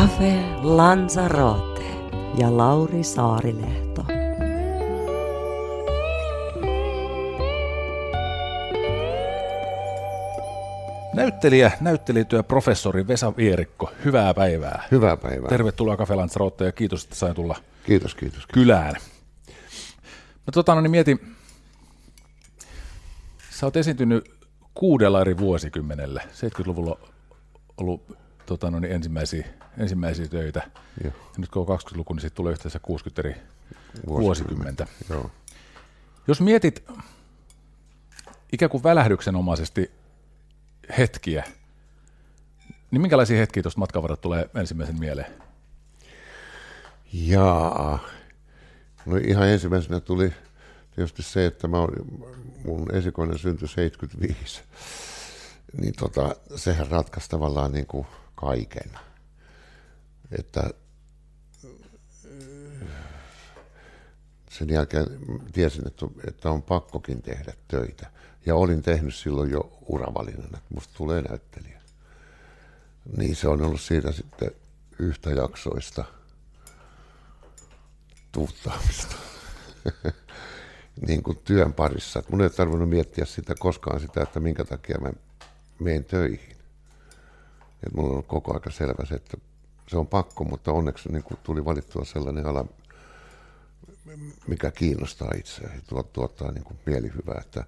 Cafe Lanzarote ja Lauri Saarilehto. Näyttelijä, näyttelijätyö professori Vesa Vierikko, hyvää päivää. Hyvää päivää. Tervetuloa Cafe Lanzarote ja kiitos, että sain tulla Kiitos, kiitos. kylään. No tota, no niin mieti, sä oot esiintynyt kuudella eri vuosikymmenellä. 70-luvulla on ollut tota, no niin, ensimmäisiä, ensimmäisiä töitä. Joo. Ja nyt kun on 20-luku, niin sitten tulee yhteensä 60 eri vuosikymmentä. Joo. Jos mietit ikään kuin välähdyksenomaisesti hetkiä, niin minkälaisia hetkiä tuosta matkan varrella tulee ensimmäisen mieleen? Jaa. No ihan ensimmäisenä tuli tietysti se, että mä olin, mun esikoinen syntyi 75. Niin tota, sehän ratkaisi tavallaan niin kuin kaiken. Että sen jälkeen tiesin, että, että on pakkokin tehdä töitä. Ja olin tehnyt silloin jo uravalinnan, että musta tulee näyttelijä. Niin se on ollut siitä sitten yhtä jaksoista tuuttaamista niin kuin työn parissa. Mun ei tarvinnut miettiä sitä koskaan sitä, että minkä takia mä menen töihin. Et mulla on koko aika selvä se, että se on pakko, mutta onneksi niin kuin tuli valittua sellainen ala, mikä kiinnostaa itseä ja tuot, tuottaa niin kuin mielihyvää, että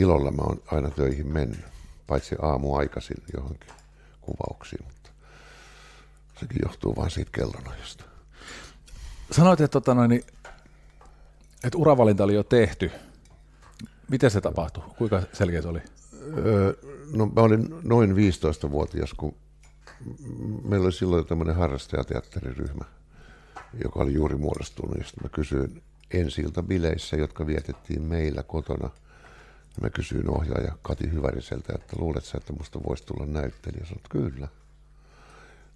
ilolla mä oon aina töihin mennyt, paitsi aamu aikaisin johonkin kuvauksiin, mutta sekin johtuu vain siitä kellonajasta. Sanoit, että, tota noin, että uravalinta oli jo tehty. Miten se tapahtui? Kuinka selkeä se oli? Öö, no mä olin noin 15-vuotias, kun meillä oli silloin tämmöinen harrastajateatteriryhmä, joka oli juuri muodostunut. Ja mä kysyin ensi bileissä, jotka vietettiin meillä kotona. Mä kysyin ohjaaja Kati Hyväriseltä, että luulet sä, että musta voisi tulla näyttelijä? Sanoit, kyllä.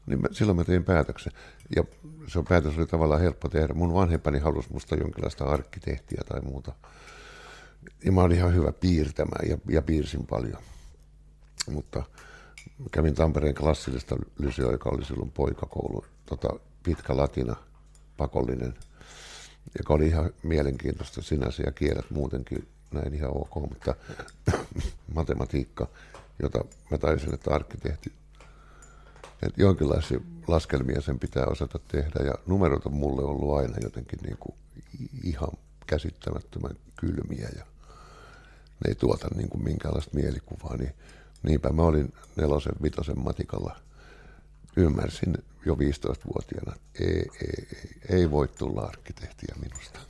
Niin mä, silloin mä tein päätöksen. Ja se päätös oli tavallaan helppo tehdä. Mun vanhempani halusi musta jonkinlaista arkkitehtiä tai muuta. Ja mä olin ihan hyvä piirtämään ja, ja piirsin paljon. Mutta kävin Tampereen klassillista lyseo, joka oli silloin poikakoulu, tota, pitkä latina, pakollinen, joka oli ihan mielenkiintoista sinänsä ja kielet muutenkin näin ihan ok, mutta matematiikka, jota mä taisin, että arkkitehti, että jonkinlaisia laskelmia sen pitää osata tehdä ja numerot on mulle ollut aina jotenkin niin kuin ihan käsittämättömän kylmiä ja ne ei tuota niin kuin minkäänlaista mielikuvaa, niin niinpä mä olin nelosen, vitosen matikalla. Ymmärsin jo 15-vuotiaana, ei, ei, ei, ei voi tulla arkkitehtiä minusta.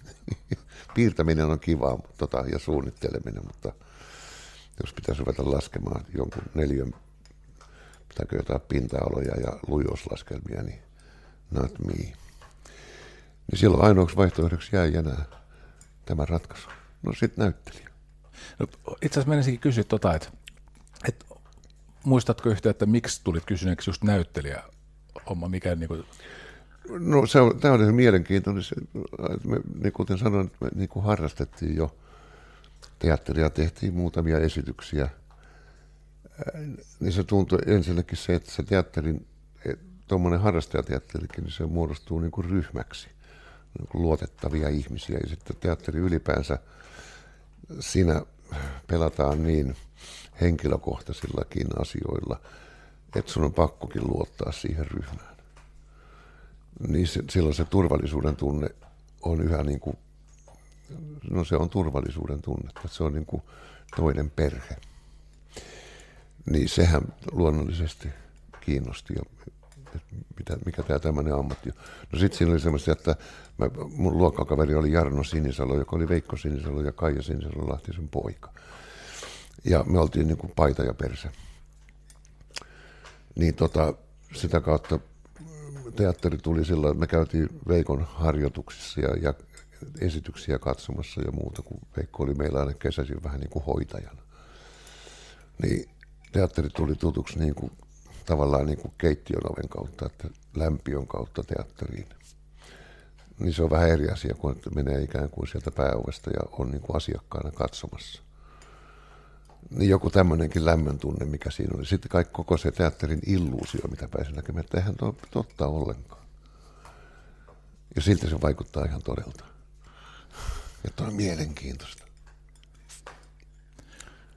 Piirtäminen on kivaa tota, ja suunnitteleminen, mutta jos pitäisi ruveta laskemaan jonkun neljön, pitääkö jotain pinta-aloja ja lujuuslaskelmia, niin not me. Niin silloin ainoaksi vaihtoehdoksi jäi enää tämä ratkaisu. No sitten näyttelijä. No, itse asiassa menisinkin kysyä tota, että, että muistatko yhtä, että miksi tulit kysyneeksi just näyttelijä homma, mikä niin kuin... No se on, tämä on ihan mielenkiintoinen. Me, niin kuten sanoin, me niin kuin harrastettiin jo teatteria, tehtiin muutamia esityksiä. Niin se tuntui ensinnäkin se, että se teatterin, tuommoinen harrastajateatterikin, niin se muodostuu niin kuin ryhmäksi. Niin kuin luotettavia ihmisiä. Ja sitten teatteri ylipäänsä, siinä pelataan niin henkilökohtaisillakin asioilla, että sun on pakkokin luottaa siihen ryhmään. Niin se, silloin se turvallisuuden tunne on yhä niin kuin, no se on turvallisuuden tunne, että se on niin kuin toinen perhe. Niin sehän luonnollisesti kiinnosti ja mitä, mikä tämä tämmöinen ammatti on. No sitten siinä oli semmoista, että mä, mun luokkakaveri oli Jarno Sinisalo, joka oli Veikko Sinisalo ja Kaija Sinisalo Lahtisen poika. Ja me oltiin niin kuin paita ja perse. Niin tota, sitä kautta teatteri tuli silloin, että me käytiin Veikon harjoituksissa ja, ja esityksiä katsomassa ja muuta, kun Veikko oli meillä aina kesäisin vähän niin kuin hoitajana. Niin teatteri tuli tutuksi niin kuin, tavallaan niin kuin keittiön oven kautta, että lämpiön kautta teatteriin. Niin se on vähän eri asia kuin, että menee ikään kuin sieltä pääovesta ja on niin kuin asiakkaana katsomassa. Niin joku tämmöinenkin lämmön tunne, mikä siinä oli. Sitten kaikki koko se teatterin illuusio, mitä pääsin näkemään, että eihän tuo totta ollenkaan. Ja silti se vaikuttaa ihan todelta. Että on mielenkiintoista.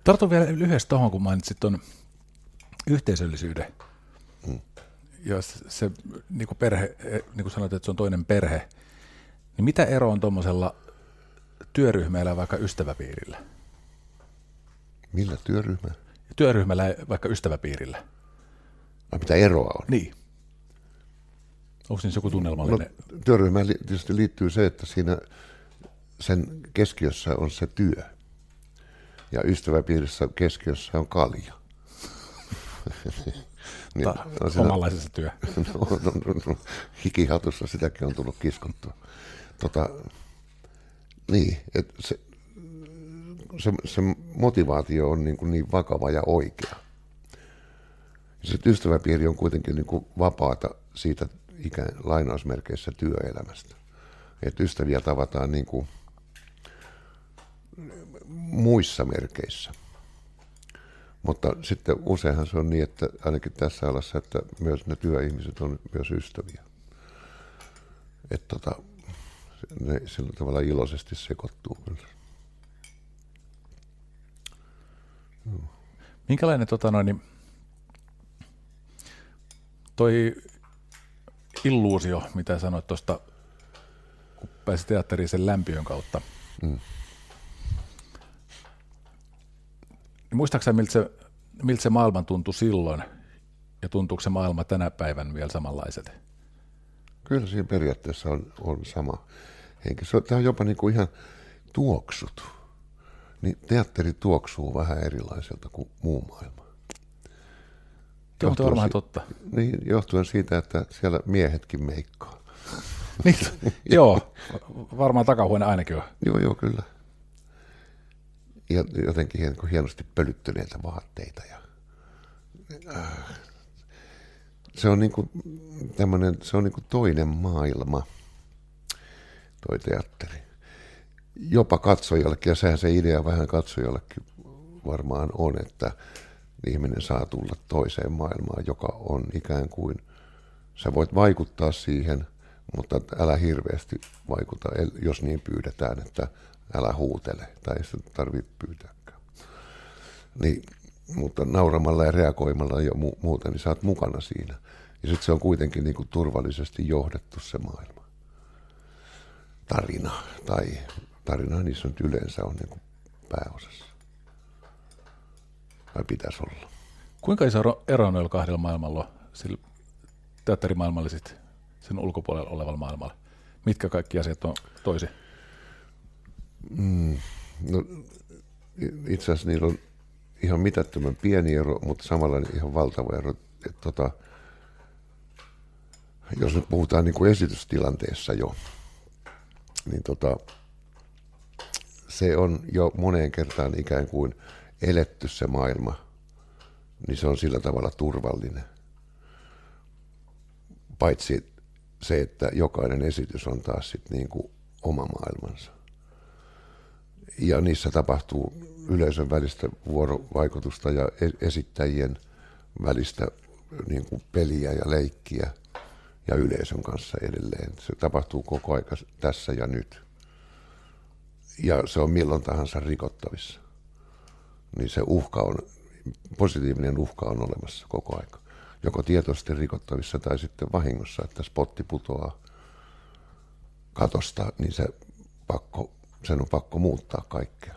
Tartun vielä lyhyesti tuohon, kun mainitsit tuon yhteisöllisyyden. Hmm. Ja se niin kuin perhe, niin kuin sanoit, että se on toinen perhe. Niin mitä ero on tuommoisella työryhmällä vaikka ystäväpiirillä? Millä työryhmä? Työryhmällä vaikka ystäväpiirillä. Vai mitä eroa on? Niin. Onko siis joku tunnelmallinen? No, työryhmään tietysti liittyy se, että siinä sen keskiössä on se työ. Ja ystäväpiirissä keskiössä on kalja. niin, no, siinä, omanlaisessa työ. no, no, no, no, hikihatussa sitäkin on tullut kiskottua. Tota, niin, että se, se, se motivaatio on niin, kuin niin vakava ja oikea. Ja sitten ystäväpiiri on kuitenkin niin kuin vapaata siitä ikään lainausmerkeissä työelämästä. Että ystäviä tavataan niin kuin muissa merkeissä. Mutta sitten useinhan se on niin, että ainakin tässä alassa, että myös ne työihmiset on myös ystäviä. Että tota, ne sillä tavalla iloisesti sekoittuu kyllä. Minkälainen tota noin, toi illuusio, mitä sanoit tuosta, kun pääsi teatteriin sen lämpiön kautta. Mm. Niin muistaakseni, miltä se, miltä se maailma tuntui silloin ja tuntuuko se maailma tänä päivän vielä samanlaiset? Kyllä siinä periaatteessa on, on sama henki. Se on, tämä on jopa niin kuin ihan tuoksut. Niin teatteri tuoksuu vähän erilaiselta kuin muu maailma. Joo, on varmaan totta. Niin, johtuen siitä, että siellä miehetkin meikkaa. niin, joo, varmaan takahuone ainakin on. Joo, joo, kyllä. Ja jotenkin hienosti pölyttyneitä vaatteita. Ja, äh, se on niinku tämmönen, se on niinku toinen maailma, toi teatteri. Jopa katsojallekin, ja sehän se idea vähän katsojallekin varmaan on, että ihminen saa tulla toiseen maailmaan, joka on ikään kuin, sä voit vaikuttaa siihen, mutta älä hirveästi vaikuta, jos niin pyydetään, että älä huutele, tai ei sitä tarvitse pyytääkään. Niin, mutta nauramalla ja reagoimalla ja mu- muuta, niin sä oot mukana siinä. Ja sitten se on kuitenkin niin kuin turvallisesti johdettu se maailma. Tarina, tai tarina niissä nyt yleensä on niin kuin pääosassa. Tai pitäisi olla. Kuinka iso ero noilla kahdella maailmalla sillä teatterimaailmalla sit sen ulkopuolella olevalla maailmalla? Mitkä kaikki asiat on toisi? Mm, no, itse asiassa niillä on ihan mitättömän pieni ero, mutta samalla ihan valtava ero. Et, tota, jos nyt puhutaan niin kuin esitystilanteessa jo, niin tota, se on jo moneen kertaan ikään kuin eletty se maailma, niin se on sillä tavalla turvallinen. Paitsi se, että jokainen esitys on taas sitten niin kuin oma maailmansa. Ja niissä tapahtuu yleisön välistä vuorovaikutusta ja e-, esittäjien välistä niin kuin peliä ja leikkiä ja yleisön kanssa edelleen. Se tapahtuu koko aika tässä ja nyt. Ja se on milloin tahansa rikottavissa niin se uhka on, positiivinen uhka on olemassa koko aika. Joko tietoisesti rikottavissa tai sitten vahingossa, että spotti putoaa katosta, niin se pakko, sen on pakko muuttaa kaikkea.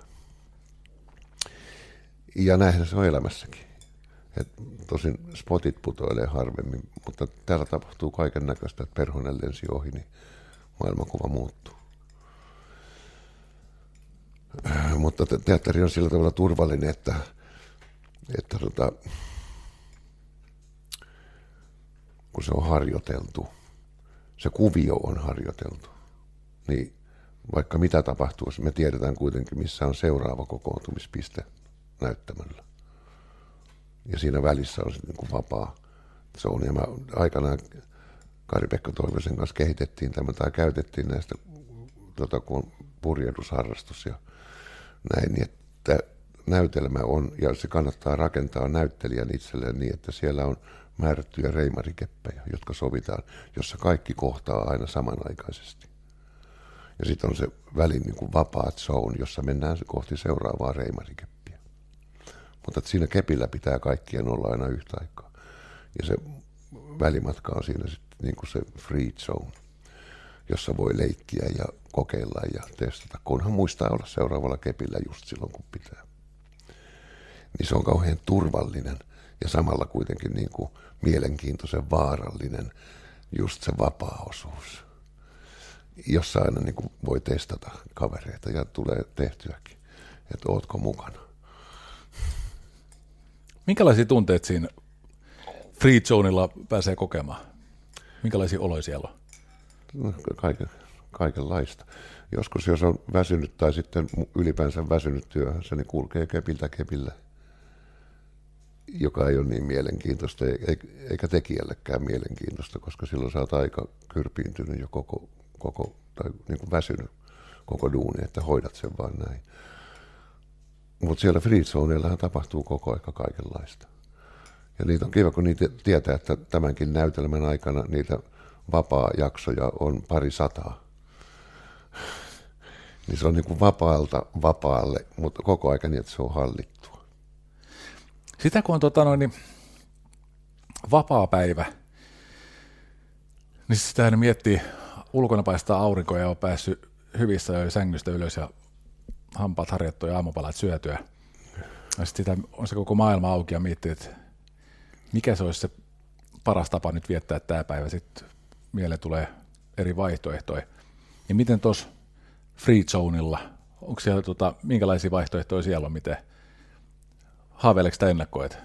Ja näinhän se on elämässäkin. Et tosin spotit putoilee harvemmin, mutta täällä tapahtuu kaiken näköistä, että perhonen lensi ohi, niin maailmankuva muuttuu. Äh, mutta teatteri on sillä tavalla turvallinen, että, että tota, kun se on harjoiteltu, se kuvio on harjoiteltu, niin vaikka mitä tapahtuu, me tiedetään kuitenkin, missä on seuraava kokoontumispiste näyttämällä. Ja siinä välissä on sitten niin vapaa zoni. Ja mä aikanaan Kari-Pekka Toivosen kanssa kehitettiin tämä tai käytettiin näistä, tota, kun on purjehdusharrastus ja näin, niin että näytelmä on, ja se kannattaa rakentaa näyttelijän itselleen niin, että siellä on määrättyjä reimarikeppejä, jotka sovitaan, jossa kaikki kohtaa aina samanaikaisesti. Ja sitten on se välin niin kuin vapaa zone, jossa mennään kohti seuraavaa reimarikeppiä. Mutta että siinä kepillä pitää kaikkien olla aina yhtä aikaa. Ja se välimatka on siinä sitten niin kuin se free zone, jossa voi leikkiä ja kokeilla ja testata, kunhan muistaa olla seuraavalla kepillä just silloin, kun pitää. Niin se on kauhean turvallinen ja samalla kuitenkin niin kuin mielenkiintoisen vaarallinen just se vapaa-osuus, jossa aina niin kuin voi testata kavereita ja tulee tehtyäkin, että ootko mukana. Minkälaisia tunteet siinä free zoneilla pääsee kokemaan? Minkälaisia oloja siellä on? No, kaiken, kaikenlaista. Joskus jos on väsynyt tai sitten ylipäänsä väsynyt työhönsä, niin kulkee kepiltä kepillä, joka ei ole niin mielenkiintoista eikä tekijällekään mielenkiintoista, koska silloin sä oot aika kyrpiintynyt jo koko, koko tai niin kuin väsynyt koko duuni, että hoidat sen vaan näin. Mutta siellä free tapahtuu koko aika kaikenlaista. Ja niitä on kiva, kun niitä tietää, että tämänkin näytelmän aikana niitä vapaa-jaksoja on pari sataa. Niin se on niin kuin vapaalta vapaalle, mutta koko ajan niin, että se on hallittua. Sitä kun on tota noin, niin vapaa päivä, niin sitä aina miettii, ulkona paistaa aurinko ja on päässyt hyvissä jo sängystä ylös ja hampaat harjattu ja aamupalat syötyä. Ja sitä on se koko maailma auki ja miettii, että mikä se olisi se paras tapa nyt viettää tämä päivä. Sitten mieleen tulee eri vaihtoehtoja. Ja miten tuossa Free Zoneilla, onko siellä tota, minkälaisia vaihtoehtoja siellä on, miten haaveileeko sitä ennakkoa, että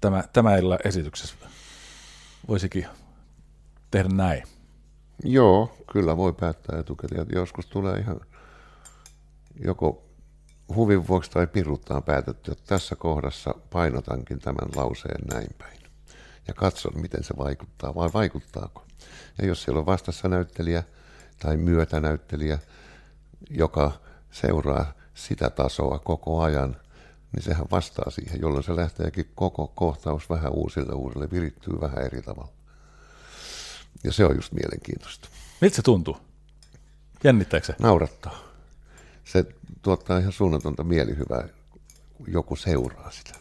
tämä, tämä esityksessä voisikin tehdä näin? Joo, kyllä voi päättää etukäteen. Joskus tulee ihan joko huvin vuoksi tai piruttaan päätetty, että tässä kohdassa painotankin tämän lauseen näin päin. Ja katson, miten se vaikuttaa, vai vaikuttaako. Ja jos siellä on vastassa näyttelijä tai myötänäyttelijä, joka seuraa sitä tasoa koko ajan, niin sehän vastaa siihen, jolloin se lähteekin koko kohtaus vähän uusille uudelle, virittyy vähän eri tavalla. Ja se on just mielenkiintoista. Miltä se tuntuu? Jännittääkö se? Naurattaa. Se tuottaa ihan suunnatonta mielihyvää, kun joku seuraa sitä.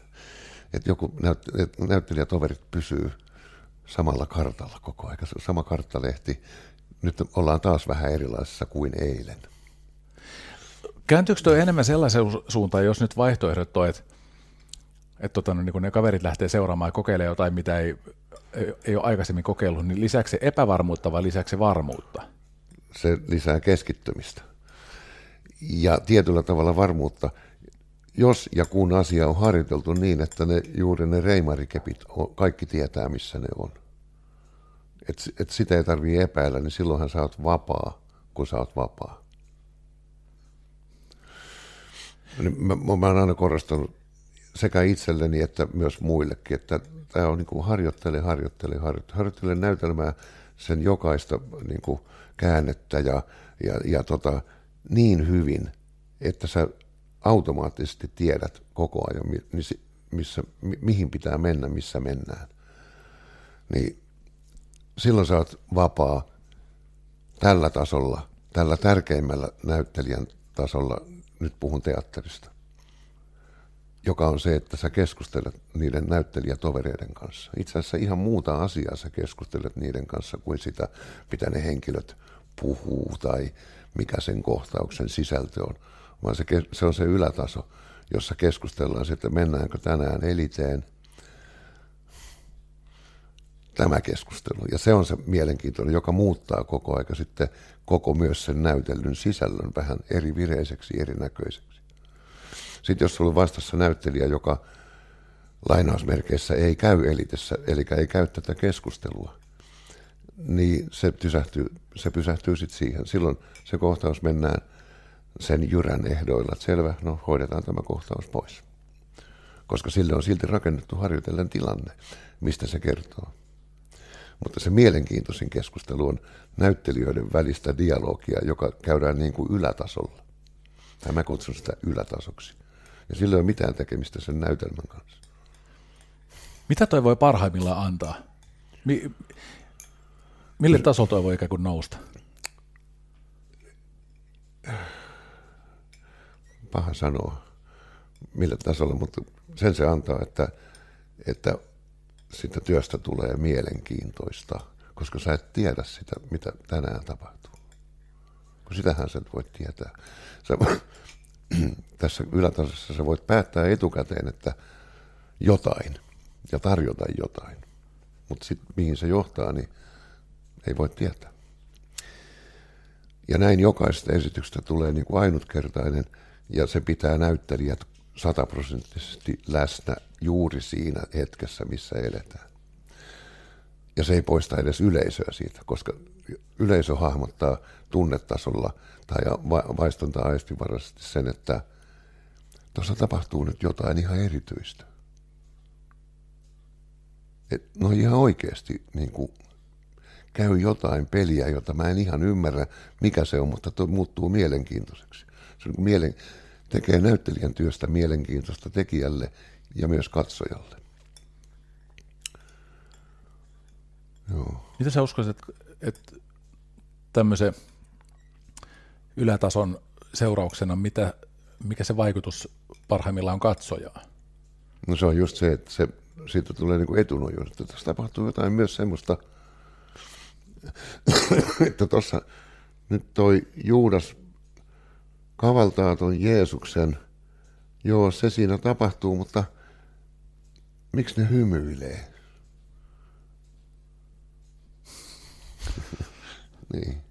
Että joku näyt, et näyttelijätoverit pysyy samalla kartalla koko ajan. Se sama karttalehti. Nyt ollaan taas vähän erilaisessa kuin eilen. Kääntyykö tuo enemmän sellaisen suuntaan, jos nyt vaihtoehdot on, että, että tota, no, niin kun ne kaverit lähtee seuraamaan ja kokeilemaan jotain, mitä ei, ei, ei ole aikaisemmin kokeillut, niin lisäksi se epävarmuutta vai lisäksi varmuutta? Se lisää keskittymistä. Ja tietyllä tavalla varmuutta, jos ja kun asia on harjoiteltu niin, että ne, juuri ne reimarikepit, on, kaikki tietää missä ne on. Et, et sitä ei tarvitse epäillä, niin silloinhan sä oot vapaa, kun sä oot vapaa. Niin mä, mä oon aina korostanut sekä itselleni että myös muillekin, että tämä on niin kuin harjoittele, harjoittele, harjoittele, harjoittele näytelmää sen jokaista niin kuin käännettä ja, ja, ja tota, niin hyvin, että sä automaattisesti tiedät koko ajan, missä, mihin pitää mennä, missä mennään. Niin silloin sä oot vapaa tällä tasolla, tällä tärkeimmällä näyttelijän tasolla, nyt puhun teatterista, joka on se, että sä keskustelet niiden näyttelijätovereiden kanssa. Itse asiassa ihan muuta asiaa sä keskustelet niiden kanssa kuin sitä, mitä ne henkilöt puhuu tai mikä sen kohtauksen sisältö on, vaan se, se on se ylätaso, jossa keskustellaan että mennäänkö tänään eliteen – tämä keskustelu. Ja se on se mielenkiintoinen, joka muuttaa koko aika sitten koko myös sen näytellyn sisällön vähän eri vireiseksi, erinäköiseksi. Sitten jos sulla on vastassa näyttelijä, joka lainausmerkeissä ei käy elitessä, eli ei käy tätä keskustelua, niin se pysähtyy, se pysähtyy sitten siihen. Silloin se kohtaus mennään sen jyrän ehdoilla, että selvä, no hoidetaan tämä kohtaus pois. Koska sille on silti rakennettu harjoitellen tilanne, mistä se kertoo. Mutta se mielenkiintoisin keskustelu on näyttelijöiden välistä dialogia, joka käydään niin kuin ylätasolla. Tai mä kutsun sitä ylätasoksi. Ja sillä ei ole mitään tekemistä sen näytelmän kanssa. Mitä toi voi parhaimmillaan antaa? Mi- mille tasolla toi voi ikään kuin nousta? Paha sanoa, millä tasolla, mutta sen se antaa, että, että siitä työstä tulee mielenkiintoista, koska sä et tiedä sitä, mitä tänään tapahtuu. Kun sitähän sä et voi tietää. Sä, tässä ylätasossa sä voit päättää etukäteen, että jotain ja tarjota jotain. Mutta sitten mihin se johtaa, niin ei voi tietää. Ja näin jokaisesta esityksestä tulee niin kuin ainutkertainen ja se pitää näyttelijät sataprosenttisesti läsnä juuri siinä hetkessä, missä eletään. Ja se ei poista edes yleisöä siitä, koska yleisö hahmottaa tunnetasolla tai vaistonta aistivaraisesti sen, että tuossa tapahtuu nyt jotain ihan erityistä. Et, no ihan oikeasti niin kuin, käy jotain peliä, jota mä en ihan ymmärrä, mikä se on, mutta tuo muuttuu mielenkiintoiseksi. Se on mielen, tekee näyttelijän työstä mielenkiintoista tekijälle ja myös katsojalle. Joo. Mitä sä uskoisit, että, että tämmöisen ylätason seurauksena, mitä, mikä se vaikutus parhaimmillaan on katsojaa? No se on just se, että se, siitä tulee niin kuin etunojuus. Että tässä tapahtuu jotain myös semmoista, että tuossa nyt toi Juudas kavaltaa ton Jeesuksen. Joo, se siinä tapahtuu, mutta miksi ne hymyilee? niin.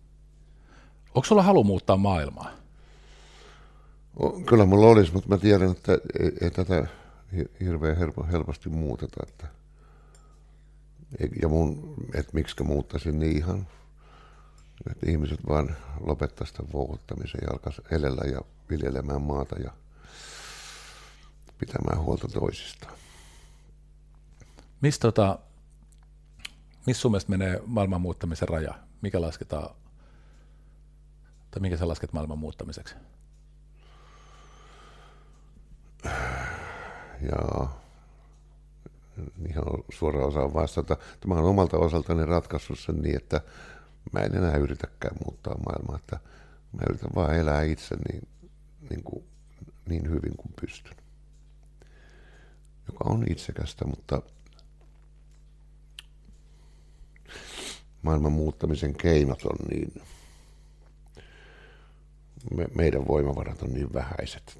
Onko sulla halu muuttaa maailmaa? Kyllä mulla olisi, mutta mä tiedän, että ei, ei tätä hirveän helposti muuteta. Että, ja mun, että miksi muuttaisin niin ihan että ihmiset vaan lopettaisiin tämän vuokottamisen ja alkaisi elellä ja viljelemään maata ja pitämään huolta toisistaan. Mistä tota, missä sun mielestä menee maailman muuttamisen raja? Mikä lasketaan, tai mikä sä lasket maailman muuttamiseksi? Ja ihan suoraan osaa vastata. Tämä on omalta osaltani ratkaissut sen niin, että mä en enää yritäkään muuttaa maailmaa, että mä yritän vaan elää itse niin, niin, kuin, niin hyvin kuin pystyn. Joka on itsekästä, mutta maailman muuttamisen keinot on niin, me, meidän voimavarat on niin vähäiset.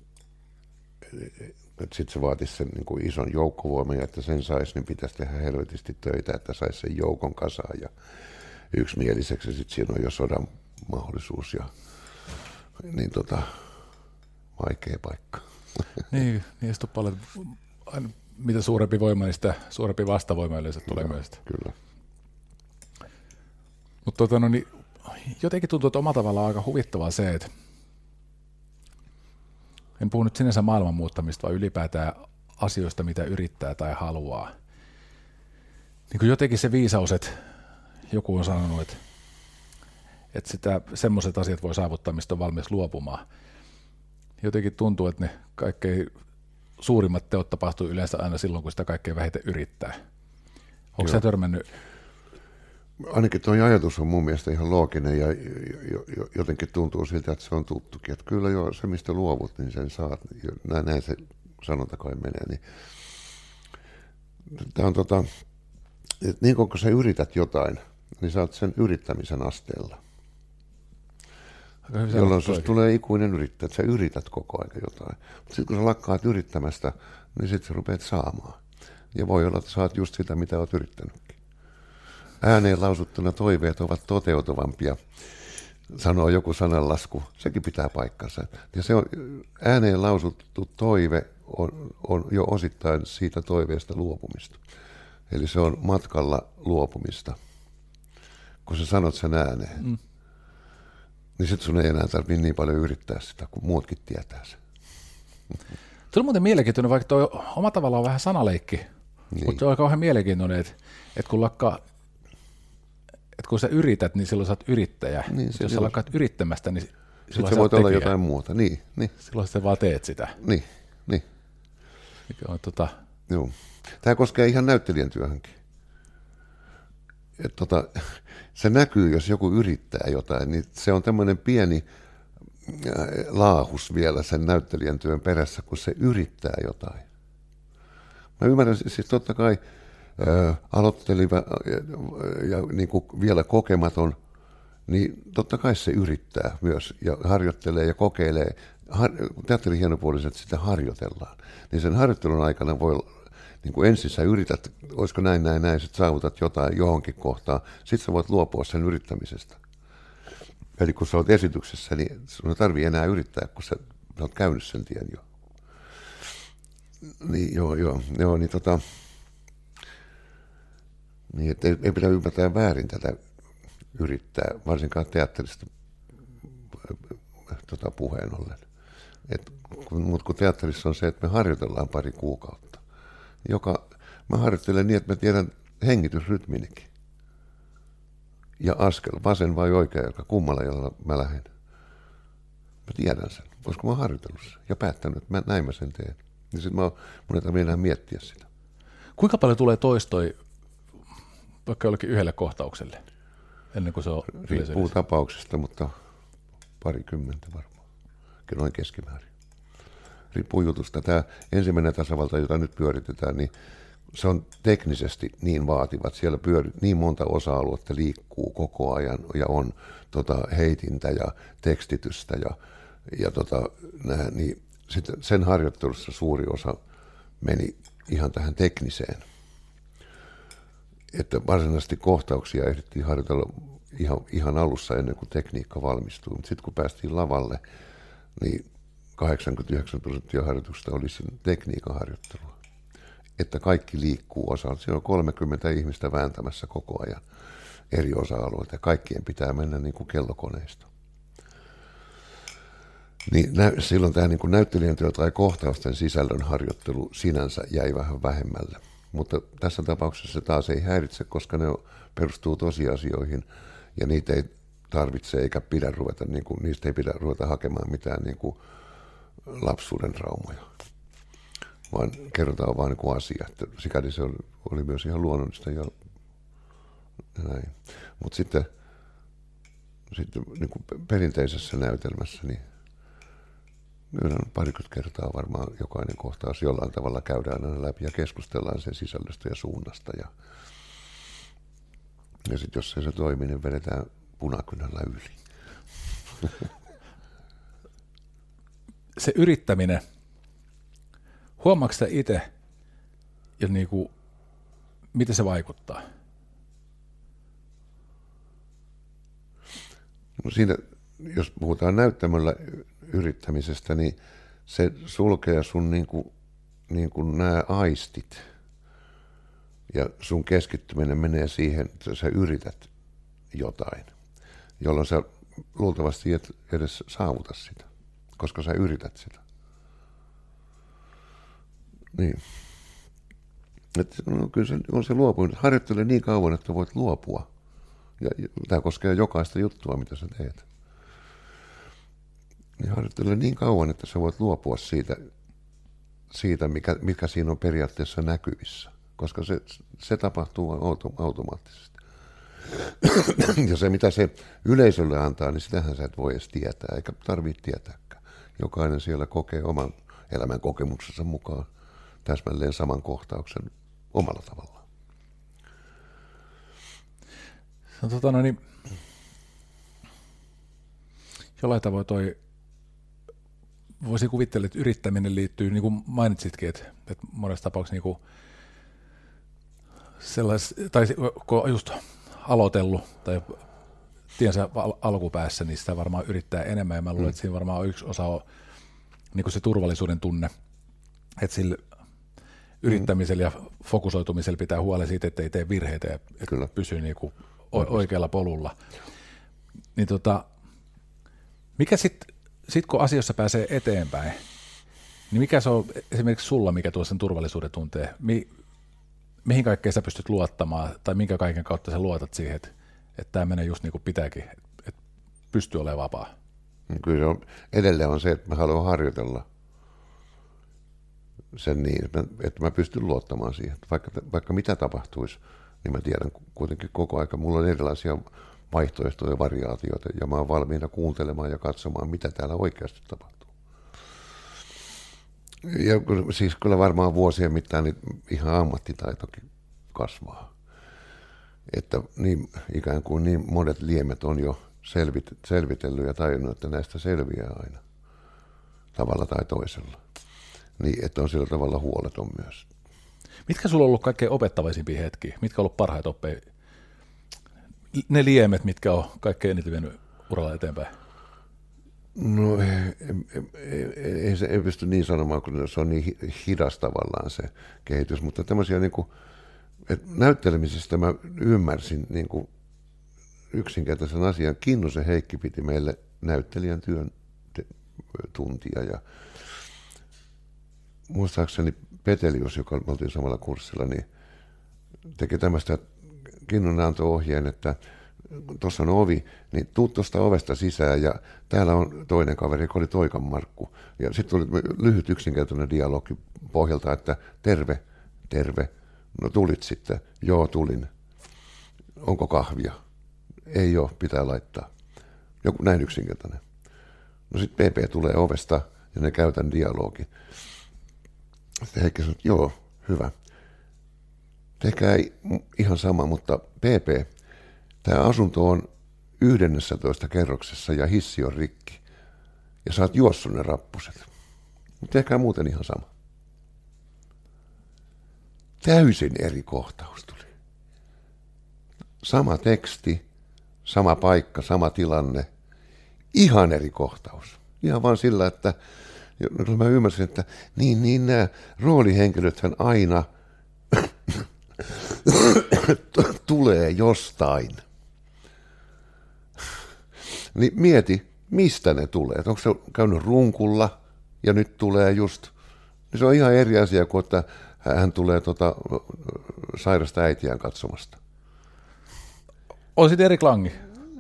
Sitten se vaatisi sen niin kuin ison joukkovoiman ja että sen saisi, niin pitäisi tehdä helvetisti töitä, että saisi sen joukon kasaan ja yksimieliseksi. Sitten siinä on jo sodan mahdollisuus ja niin tota, vaikea paikka. Niin, niin paljon, aina, mitä suurempi voima, niin sitä suurempi vastavoima yleensä tulee Joo, myös. Kyllä. Mutta tota, no, niin, jotenkin tuntuu, että omalla tavallaan aika huvittavaa se, että en puhu nyt sinänsä maailman muuttamista, vaan ylipäätään asioista, mitä yrittää tai haluaa. Niin kuin jotenkin se viisaus, että joku on sanonut, että, että sitä, semmoiset asiat voi saavuttaa, mistä on valmis luopumaan. Jotenkin tuntuu, että ne kaikkein suurimmat teot tapahtuu yleensä aina silloin, kun sitä kaikkein vähiten yrittää. Onko se törmännyt? Ainakin tuo ajatus on mun mielestä ihan looginen ja jotenkin tuntuu siltä, että se on tuttukin. Että kyllä jo se, mistä luovut, niin sen saat. Näin, näin se sanonta kai menee. Niin. Tämä on tota, että niin kun sä yrität jotain, niin sä oot sen yrittämisen asteella. Jolloin susta tulee ikuinen yrittäjä, että sä yrität koko ajan jotain. Mutta sitten kun sä lakkaat yrittämästä, niin sitten sä rupeat saamaan. Ja voi olla, että saat just sitä, mitä oot yrittänytkin. Ääneen lausuttuna toiveet ovat toteutuvampia, sanoo joku sananlasku. Sekin pitää paikkansa. Ja se on, ääneen lausuttu toive on, on jo osittain siitä toiveesta luopumista. Eli se on matkalla luopumista kun sä sanot sen ääneen, mm. niin sitten sun ei enää tarvitse niin paljon yrittää sitä, kun muutkin tietää sen. Se on muuten mielenkiintoinen, vaikka tuo oma tavallaan on vähän sanaleikki, niin. mutta se on kauhean mielenkiintoinen, että, että kun lakkaa että kun sä yrität, niin silloin sä oot yrittäjä. Niin, Jos sä lakkaat yrittämästä, niin silloin Sitten sä voit olla jotain muuta. Niin, niin. Silloin sä vaan teet sitä. Niin, niin. mikä on tota, Joo. Tämä koskee ihan näyttelijän työhönkin. Et tota, se näkyy, jos joku yrittää jotain, niin se on tämmöinen pieni äh, laahus vielä sen näyttelijän työn perässä, kun se yrittää jotain. Mä ymmärrän, siis totta kai ää, aloitteliva ja, ja niin kuin vielä kokematon, niin totta kai se yrittää myös ja harjoittelee ja kokeilee. Har, teatterin hienopuoliset sitä harjoitellaan. Niin sen harjoittelun aikana voi niin kuin ensin sä yrität, olisiko näin, näin, näin, sitten saavutat jotain johonkin kohtaan, sitten sä voit luopua sen yrittämisestä. Eli kun sä oot esityksessä, niin sun ei tarvii enää yrittää, kun sä, sä oot käynyt sen tien jo. Niin, joo, joo, joo, niin tota, niin, että ei, ei pidä ymmärtää väärin tätä yrittää, varsinkaan teatterista tota, puheen ollen. Mutta kun teatterissa on se, että me harjoitellaan pari kuukautta, joka, mä harjoittelen niin, että mä tiedän hengitysrytminikin. Ja askel, vasen vai oikea, joka kummalla jolla mä lähden. Mä tiedän sen, koska mä oon harjoitellut sen ja päättänyt, että mä, näin mä sen teen. Niin sit mä, mun ei tarvitse enää miettiä sitä. Kuinka paljon tulee toistoi vaikka jollekin yhdelle kohtaukselle, ennen kuin se on Riippuu tapauksesta, mutta parikymmentä varmaan. Noin keskimäärin. Riippuu jutusta. Tämä ensimmäinen tasavalta, jota nyt pyöritetään, niin se on teknisesti niin vaativat. Siellä pyöri, niin monta osa-aluetta liikkuu koko ajan ja on tota, heitintä ja tekstitystä ja, ja tota, nää, niin sitten sen harjoittelussa suuri osa meni ihan tähän tekniseen. Että varsinaisesti kohtauksia ehdittiin harjoitella ihan, ihan alussa ennen kuin tekniikka valmistui. Mutta sitten kun päästiin lavalle, niin 89 prosenttia harjoituksesta oli tekniikan harjoittelua. Että kaikki liikkuu osaan. Siellä on 30 ihmistä vääntämässä koko ajan eri osa-alueita ja kaikkien pitää mennä niin kuin kellokoneista. Niin nä, silloin tämä niin näyttelijän työ tai kohtausten sisällön harjoittelu sinänsä jäi vähän vähemmälle. Mutta tässä tapauksessa se taas ei häiritse, koska ne perustuu tosiasioihin ja niitä ei tarvitse eikä pidä ruveta, niin kuin, niistä ei pidä ruveta hakemaan mitään niin kuin lapsuuden traumoja. Vaan kerrotaan vain niin asia. Että sikäli se oli, oli myös ihan luonnollista ja, näin. Mutta sitten, sitten niin kuin perinteisessä näytelmässä, niin Myönnän parikymmentä kertaa varmaan jokainen kohtaus jollain tavalla käydään aina läpi ja keskustellaan sen sisällöstä ja suunnasta. Ja, ja sitten jos ei se toimi, niin vedetään punakynällä yli. Se yrittäminen, huomaatko itse ja niinku, miten se vaikuttaa? No siinä, jos puhutaan näyttämöllä yrittämisestä, niin se sulkee sun niin kuin, niin kuin nämä aistit. Ja sun keskittyminen menee siihen, että sä yrität jotain, jolloin sä luultavasti et edes saavuta sitä, koska sä yrität sitä. Niin. Et, no, kyllä se on se luopuminen. Harjoittele niin kauan, että voit luopua. Ja, ja tämä koskee jokaista juttua, mitä sä teet niin harjoittele niin kauan, että sä voit luopua siitä, siitä mikä, mikä siinä on periaatteessa näkyvissä, koska se, se tapahtuu auto, automaattisesti. ja se, mitä se yleisölle antaa, niin sitähän sä et voi edes tietää, eikä tarvitse tietääkään. Jokainen siellä kokee oman elämän kokemuksensa mukaan täsmälleen saman kohtauksen omalla tavallaan. No, tota, no niin, jollain tavoin toi voisi kuvitella, että yrittäminen liittyy, niin kuin mainitsitkin, että, että monessa tapauksessa niin kuin sellais, tai kun just aloitellut tai tiensä al- alkupäässä, niin sitä varmaan yrittää enemmän, ja mä luulen, mm. että siinä varmaan yksi osa on niin kuin se turvallisuuden tunne, että sillä yrittämisellä ja fokusoitumisella pitää huolen siitä, että ei tee virheitä ja että Kyllä. pysyy niin kuin oikealla polulla. Niin tota, mikä sitten sitten kun asioissa pääsee eteenpäin, niin mikä se on esimerkiksi sulla, mikä tuo sen turvallisuuden tuntee? Mi, mihin kaikkeen sä pystyt luottamaan, tai minkä kaiken kautta sä luotat siihen, että, että tämä menee just niin kuin pitääkin, että pystyy olemaan vapaa? Kyllä se on, edelleen on se, että mä haluan harjoitella. sen niin, että mä, että mä pystyn luottamaan siihen. Että vaikka, vaikka mitä tapahtuisi, niin mä tiedän kuitenkin koko aika. Mulla on erilaisia vaihtoehtoja ja variaatioita, ja mä oon valmiina kuuntelemaan ja katsomaan, mitä täällä oikeasti tapahtuu. Ja siis kyllä varmaan vuosien mittaan niin ihan ammattitaitokin kasvaa. Että niin, ikään kuin niin monet liemet on jo selvit, selvitellyt ja tajunnut, että näistä selviää aina tavalla tai toisella. Niin, että on sillä tavalla huoleton myös. Mitkä sulla on ollut kaikkein opettavaisimpia hetkiä? Mitkä on ollut parhaita oppeja? Ne liemet, mitkä on kaikkein eniten vienyt uralla eteenpäin? No ei, se, ei pysty niin sanomaan, kun se on niin hidas tavallaan se kehitys, mutta tämmöisiä niin kuin, että näyttelemisestä mä ymmärsin niin kuin yksinkertaisen asian. Kinnusen Heikki piti meille näyttelijän työn tuntia ja muistaakseni Petelius, joka me oltiin samalla kurssilla, niin teki tämmöistä, Kinnunen antoi ohjeen, että tuossa on ovi, niin tuu tuosta ovesta sisään ja täällä on toinen kaveri, joka oli Toikan Markku. Ja sitten tuli lyhyt yksinkertainen dialogi pohjalta, että terve, terve, no tulit sitten, joo tulin, onko kahvia? Ei ole, pitää laittaa. Joku näin yksinkertainen. No sitten PP tulee ovesta ja ne käytän dialogi. Sitten Heikki sanoi, joo, hyvä. Tehkää ihan sama, mutta PP, tämä asunto on 11 kerroksessa ja hissi on rikki. Ja saat juossut ne rappuset. Tehkää muuten ihan sama. Täysin eri kohtaus tuli. Sama teksti, sama paikka, sama tilanne, ihan eri kohtaus. Ihan vaan sillä, että mä ymmärsin, että niin, niin nämä roolihenkilöthän aina tulee jostain. Niin mieti, mistä ne tulee. Onko se käynyt runkulla ja nyt tulee just, niin se on ihan eri asia kuin, että hän tulee tota, sairasta äitiään katsomasta. On sitten eri klangi.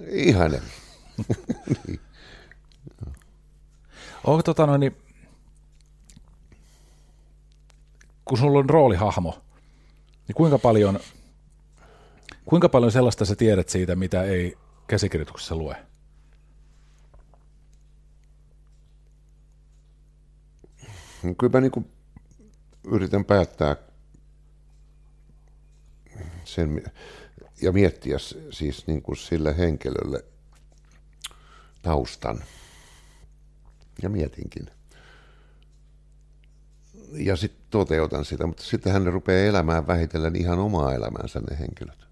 Ihan eri. niin. Onko tota noin, niin, kun sulla on roolihahmo, niin kuinka paljon, kuinka paljon sellaista sä tiedät siitä, mitä ei käsikirjoituksessa lue? Kyllä mä niin yritän päättää sen ja miettiä siis niin kuin sille henkilölle taustan. Ja mietinkin ja sitten toteutan sitä, mutta sitten hän rupeaa elämään vähitellen ihan omaa elämänsä ne henkilöt.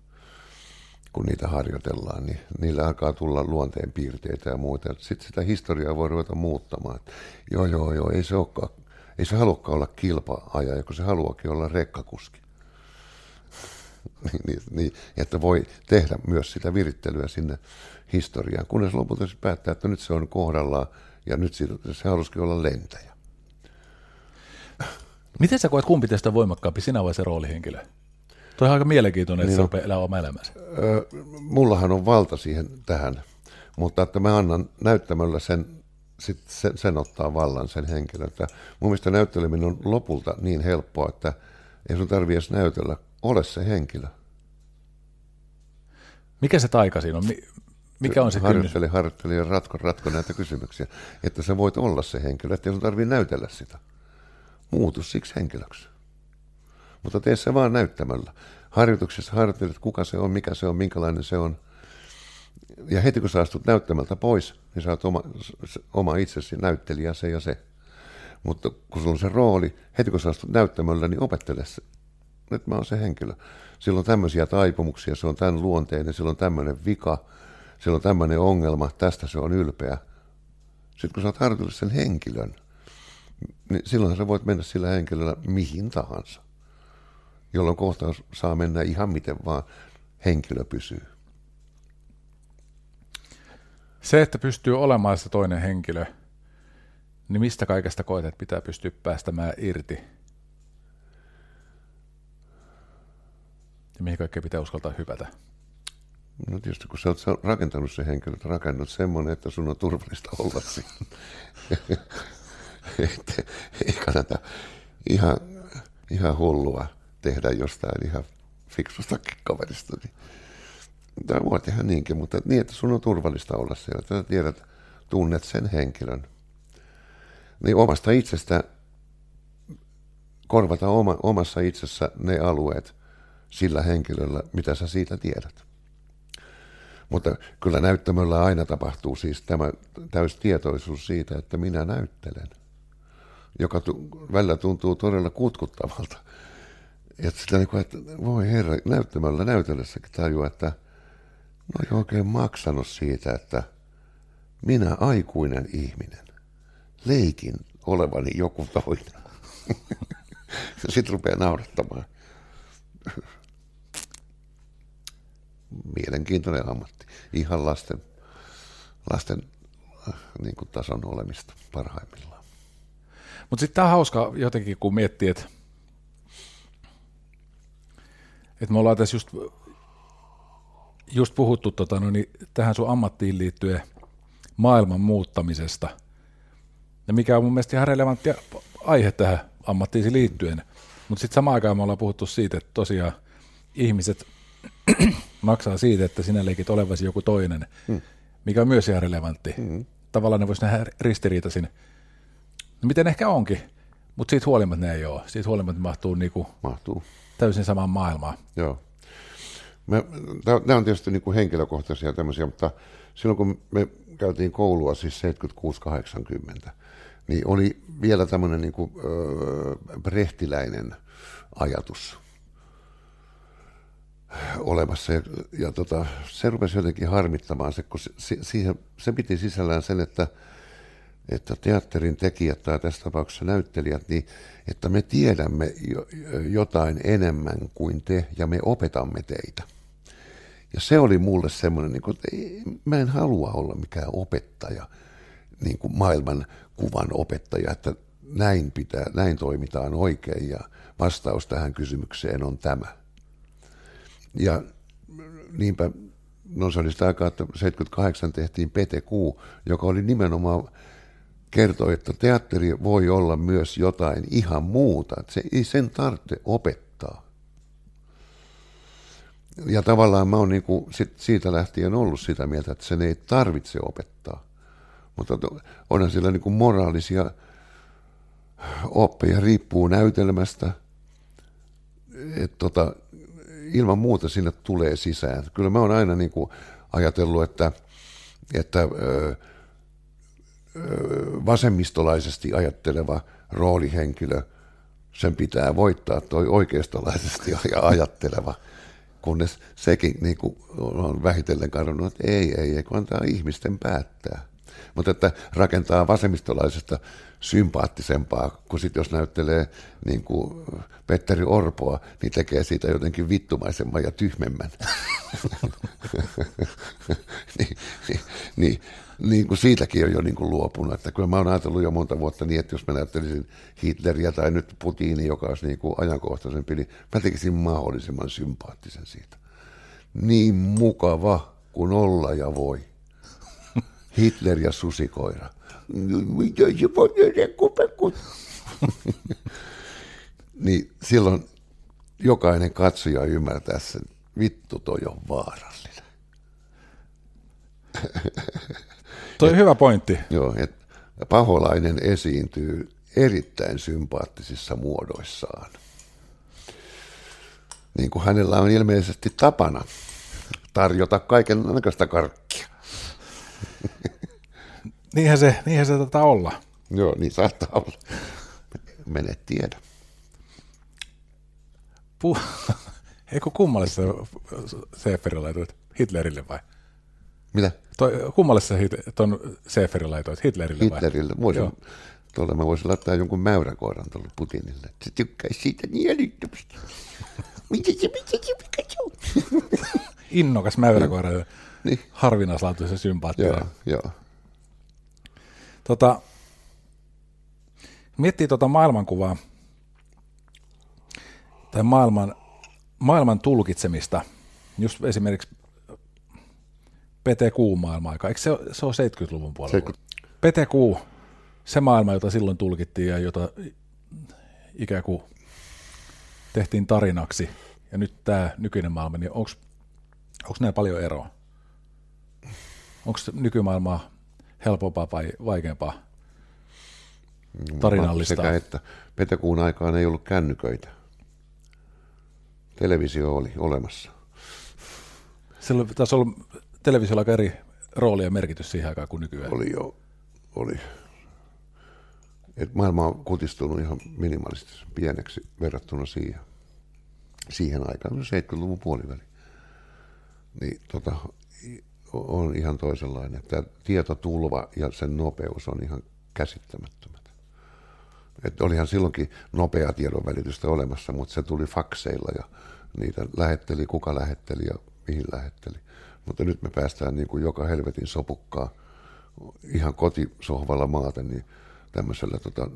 Kun niitä harjoitellaan, niin niillä alkaa tulla luonteen piirteitä ja muuta. Sitten sitä historiaa voi ruveta muuttamaan. Joo, joo, joo, ei se olekaan, ei se haluakaan olla kilpaaja, kun se haluakin olla rekkakuski. niin, niin, niin, että voi tehdä myös sitä virittelyä sinne historiaan, kunnes lopulta se päättää, että nyt se on kohdallaan ja nyt se halusikin olla lentäjä. Miten sä koet, kumpi tästä voimakkaampi, sinä vai se roolihenkilö? Tuo on aika mielenkiintoinen, että niin se rupeaa elää oma elämänsä. Öö, mullahan on valta siihen tähän, mutta että mä annan näyttämällä sen, sit sen, sen ottaa vallan sen henkilön. Että mun mielestä näytteleminen on lopulta niin helppoa, että ei sun tarvitse edes näytellä, ole se henkilö. Mikä se taika siinä on? Mikä on se harjoitteli, kynnys? Harjoitteli ja ratko, ratko näitä kysymyksiä, että sä voit olla se henkilö, että ei sun tarvitse näytellä sitä muutu siksi henkilöksi. Mutta tee se vaan näyttämällä. Harjoituksessa harjoittelet, kuka se on, mikä se on, minkälainen se on. Ja heti kun sä astut näyttämältä pois, niin sä oot oma, oma itsesi näyttelijä se ja se. Mutta kun sulla on se rooli, heti kun sä astut näyttämällä, niin opettele se. Nyt mä oon se henkilö. Sillä on tämmöisiä taipumuksia, se on tämän luonteinen, sillä on tämmöinen vika, sillä on tämmöinen ongelma, tästä se on ylpeä. Sitten kun sä oot harjoitellut sen henkilön, niin silloin sä voit mennä sillä henkilöllä mihin tahansa, jolloin kohtaus saa mennä ihan miten vaan henkilö pysyy. Se, että pystyy olemaan se toinen henkilö, niin mistä kaikesta koet, että pitää pystyä päästämään irti? Ja mihin kaikkea pitää uskaltaa hypätä? No tietysti kun sä oot rakentanut se henkilö, että rakennut semmoinen, että sun on turvallista olla siinä. että ei kannata ihan, ihan hullua tehdä jostain ihan fiksustakin kaverista. Niin, tai voi tehdä niinkin, mutta niin, että sun on turvallista olla siellä. Että tiedät, tunnet sen henkilön. Niin omasta itsestä korvata oma, omassa itsessä ne alueet sillä henkilöllä, mitä sä siitä tiedät. Mutta kyllä näyttämöllä aina tapahtuu siis tämä täystietoisuus siitä, että minä näyttelen, joka tu- välillä tuntuu todella kutkuttavalta. Että sitä niin kuin, että voi herra, näyttämällä näytellessäkin tajua, että no ei oikein maksanut siitä, että minä aikuinen ihminen leikin olevani joku toinen. Sitten rupeaa naurattamaan. Mielenkiintoinen ammatti. Ihan lasten, lasten äh, niin kuin tason olemista parhaimmillaan. Mutta sitten tämä on hauska jotenkin, kun miettii, että et me ollaan tässä just, just puhuttu tota, no niin, tähän sun ammattiin liittyen maailman muuttamisesta. Ja mikä on mun mielestä ihan relevantti aihe tähän ammattiisi liittyen. Mutta sitten samaan aikaan me ollaan puhuttu siitä, että tosiaan ihmiset maksaa siitä, että sinä leikit olevasi joku toinen, hmm. mikä on myös ihan relevantti. Hmm. Tavallaan ne voisi nähdä ristiriitaisin. No miten ehkä onkin, mutta siitä huolimatta ne ei ole. Siitä huolimatta mahtuu, niinku mahtuu. täysin samaan maailmaan. Joo. Nämä on tietysti niin kuin henkilökohtaisia tämmöisiä, mutta silloin kun me käytiin koulua, siis 76-80, niin oli vielä tämmöinen niin kuin, ö, brehtiläinen ajatus olemassa. Ja, ja tota, se rupesi jotenkin harmittamaan se, kun se, siihen, se piti sisällään sen, että, että teatterin tekijät tai tässä tapauksessa näyttelijät, niin että me tiedämme jo, jotain enemmän kuin te ja me opetamme teitä. Ja se oli mulle semmoinen, niin kuin, että mä en halua olla mikään opettaja, niin kuin maailman kuvan opettaja, että näin, pitää, näin toimitaan oikein ja vastaus tähän kysymykseen on tämä. Ja niinpä, no se oli sitä aikaa, että 78 tehtiin PTQ, joka oli nimenomaan kertoi, että teatteri voi olla myös jotain ihan muuta. Että se ei sen tarvitse opettaa. Ja tavallaan mä oon niin kuin siitä lähtien ollut sitä mieltä, että sen ei tarvitse opettaa. Mutta onhan sillä niin kuin moraalisia oppeja, riippuu näytelmästä. Et tota, ilman muuta sinne tulee sisään. Kyllä mä oon aina niin kuin ajatellut, että, että ö, vasemmistolaisesti ajatteleva roolihenkilö, sen pitää voittaa toi oikeistolaisesti ajatteleva, kunnes sekin niin kuin on vähitellen kadonnut, että ei, ei, ei, kun antaa ihmisten päättää. Mutta että rakentaa vasemmistolaisesta sympaattisempaa, kun sitten jos näyttelee niin kuin Petteri Orpoa, niin tekee siitä jotenkin vittumaisemman ja tyhmemmän. niin, niin, niin, niin kuin siitäkin on jo niin kuin luopunut. Että kyllä mä oon ajatellut jo monta vuotta niin, että jos mä näyttelisin Hitleriä tai nyt Putini, joka olisi niin kuin ajankohtaisempi, niin mä tekisin mahdollisimman sympaattisen siitä. Niin mukava kuin olla ja voi. Hitler ja susikoira. Mitä se voi Niin silloin jokainen katsoja ymmärtää sen, vittu toi on vaarallinen. Toi on hyvä pointti. Joo, että paholainen esiintyy erittäin sympaattisissa muodoissaan. Niin kuin hänellä on ilmeisesti tapana tarjota kaiken näköistä karkkia. niinhän se, niinhän se tätä olla. Joo, niin saattaa olla. Mene tiedä. Pu- Eikö kummalle se? Hitlerille vai? Mitä? Toi, kummalle sä tuon Seferin laitoit? Hitlerille, Hitlerille. vai? Voisin, tuolla mä voisin laittaa jonkun mäyräkoiran tuolle Putinille. Se tykkäisi siitä niin älyttömästi. Mitä se, mitä se, mikä se on? Innokas mäyräkoira. niin. Harvinaislaatuisen sympaattinen. Joo, joo. Tota, miettii tuota maailmankuvaa tai maailman, maailman tulkitsemista, just esimerkiksi PTQ-maailma-aika, eikö se, se ole 70-luvun puolella? 70. PTQ, se maailma, jota silloin tulkittiin ja jota, ikään kuin tehtiin tarinaksi ja nyt tämä nykyinen maailma, niin onko nämä paljon eroa? Onko nykymaailma helpompaa vai vaikeampaa tarinallista? Sekä että Petäkuun aikaan ei ollut kännyköitä. Televisio oli olemassa. Silloin taisi olla televisiolla aika eri rooli ja merkitys siihen aikaan kuin nykyään. Oli jo, oli. Et maailma on kutistunut ihan minimalistisesti pieneksi verrattuna siihen, siihen aikaan, 70-luvun puoliväli. Niin tota, on ihan toisenlainen. Tämä tietotulva ja sen nopeus on ihan käsittämättömät. Että olihan silloinkin nopea tiedonvälitystä olemassa, mutta se tuli fakseilla ja niitä lähetteli, kuka lähetteli ja mihin lähetteli. Mutta nyt me päästään niin kuin joka helvetin sopukkaa ihan kotisohvalla maata, niin tämmöisellä tota,